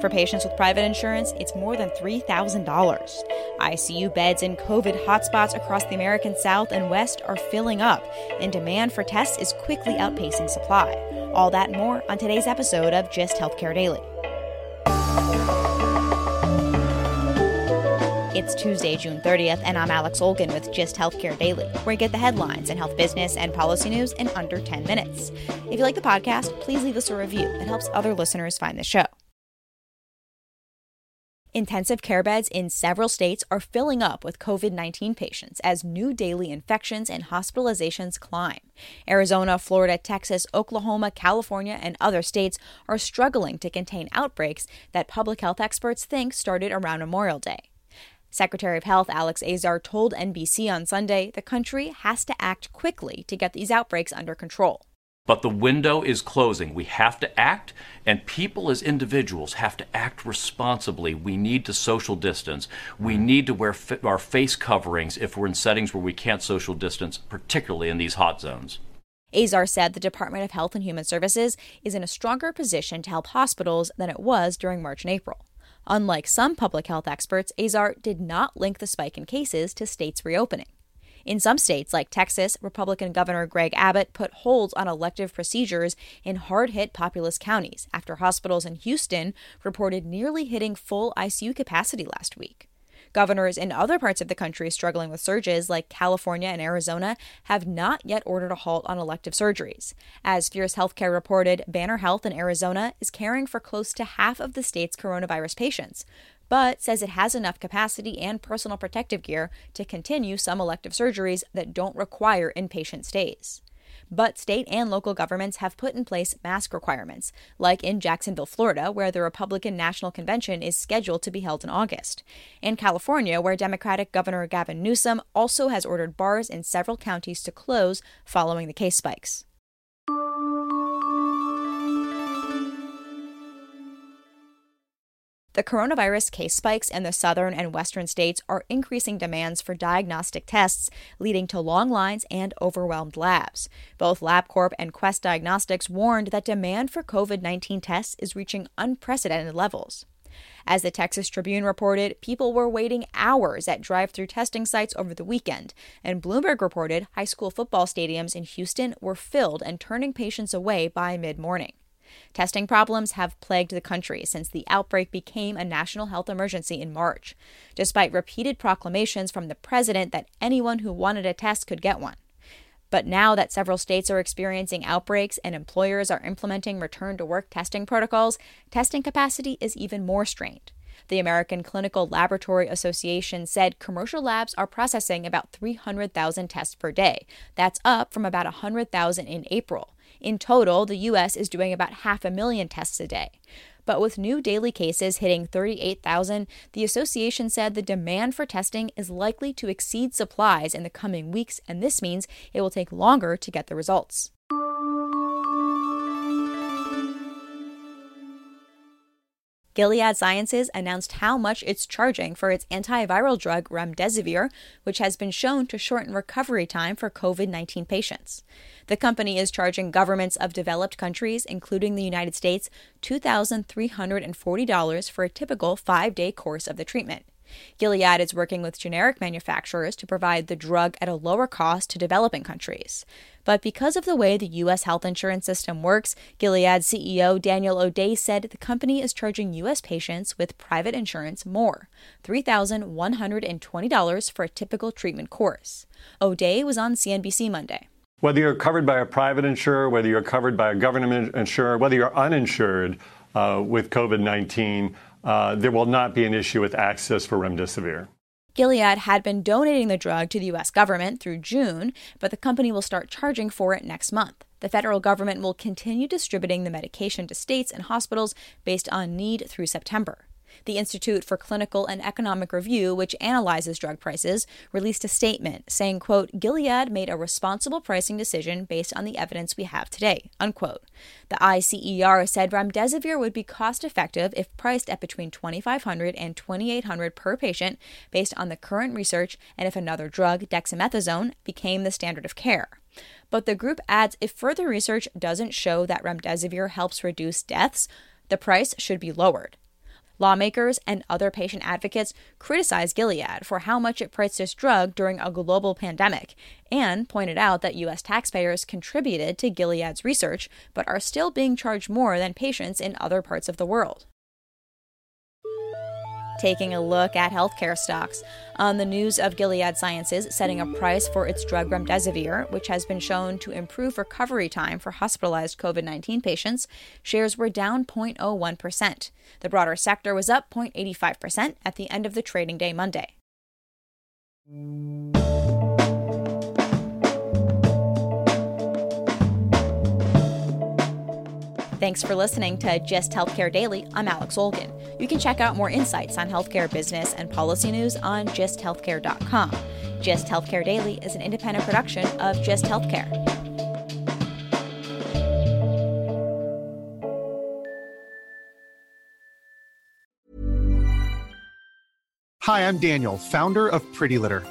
For patients with private insurance, it's more than $3,000. ICU beds in COVID hotspots across the American South and West are filling up, and demand for tests is quickly outpacing supply. All that more on today's episode of Just Healthcare Daily. It's Tuesday, June 30th, and I'm Alex Olgin with Just Healthcare Daily, where you get the headlines and health business and policy news in under 10 minutes. If you like the podcast, please leave us a review. It helps other listeners find the show. Intensive care beds in several states are filling up with COVID 19 patients as new daily infections and hospitalizations climb. Arizona, Florida, Texas, Oklahoma, California, and other states are struggling to contain outbreaks that public health experts think started around Memorial Day. Secretary of Health Alex Azar told NBC on Sunday the country has to act quickly to get these outbreaks under control. But the window is closing. We have to act, and people as individuals have to act responsibly. We need to social distance. We mm-hmm. need to wear fi- our face coverings if we're in settings where we can't social distance, particularly in these hot zones. Azar said the Department of Health and Human Services is in a stronger position to help hospitals than it was during March and April. Unlike some public health experts, Azar did not link the spike in cases to states reopening. In some states, like Texas, Republican Governor Greg Abbott put holds on elective procedures in hard hit populous counties after hospitals in Houston reported nearly hitting full ICU capacity last week. Governors in other parts of the country struggling with surges, like California and Arizona, have not yet ordered a halt on elective surgeries. As Fierce Healthcare reported, Banner Health in Arizona is caring for close to half of the state's coronavirus patients, but says it has enough capacity and personal protective gear to continue some elective surgeries that don't require inpatient stays. But state and local governments have put in place mask requirements, like in Jacksonville, Florida, where the Republican National Convention is scheduled to be held in August. and California, where Democratic Governor Gavin Newsom also has ordered bars in several counties to close following the case spikes. The coronavirus case spikes in the southern and western states are increasing demands for diagnostic tests, leading to long lines and overwhelmed labs. Both LabCorp and Quest Diagnostics warned that demand for COVID 19 tests is reaching unprecedented levels. As the Texas Tribune reported, people were waiting hours at drive through testing sites over the weekend, and Bloomberg reported high school football stadiums in Houston were filled and turning patients away by mid morning. Testing problems have plagued the country since the outbreak became a national health emergency in March, despite repeated proclamations from the president that anyone who wanted a test could get one. But now that several states are experiencing outbreaks and employers are implementing return to work testing protocols, testing capacity is even more strained. The American Clinical Laboratory Association said commercial labs are processing about 300,000 tests per day. That's up from about 100,000 in April. In total, the U.S. is doing about half a million tests a day. But with new daily cases hitting 38,000, the association said the demand for testing is likely to exceed supplies in the coming weeks, and this means it will take longer to get the results. Gilead Sciences announced how much it's charging for its antiviral drug remdesivir, which has been shown to shorten recovery time for COVID 19 patients. The company is charging governments of developed countries, including the United States, $2,340 for a typical five day course of the treatment. Gilead is working with generic manufacturers to provide the drug at a lower cost to developing countries. But because of the way the U.S. health insurance system works, Gilead CEO Daniel O'Day said the company is charging U.S. patients with private insurance more $3,120 for a typical treatment course. O'Day was on CNBC Monday. Whether you're covered by a private insurer, whether you're covered by a government insurer, whether you're uninsured uh, with COVID 19, uh, there will not be an issue with access for remdesivir. Gilead had been donating the drug to the U.S. government through June, but the company will start charging for it next month. The federal government will continue distributing the medication to states and hospitals based on need through September. The Institute for Clinical and Economic Review, which analyzes drug prices, released a statement saying, quote, Gilead made a responsible pricing decision based on the evidence we have today, unquote. The ICER said remdesivir would be cost effective if priced at between 2500 and 2800 per patient based on the current research and if another drug, dexamethasone, became the standard of care. But the group adds if further research doesn't show that remdesivir helps reduce deaths, the price should be lowered. Lawmakers and other patient advocates criticized Gilead for how much it priced this drug during a global pandemic and pointed out that U.S. taxpayers contributed to Gilead's research but are still being charged more than patients in other parts of the world taking a look at healthcare stocks. On the news of Gilead Sciences setting a price for its drug remdesivir, which has been shown to improve recovery time for hospitalized COVID 19 patients, shares were down 0.01%. The broader sector was up 0.85% at the end of the trading day Monday. Thanks for listening to Just Healthcare Daily. I'm Alex Olgin. You can check out more insights on healthcare business and policy news on justhealthcare.com. Just Healthcare Daily is an independent production of Just Healthcare. Hi, I'm Daniel, founder of Pretty Litter.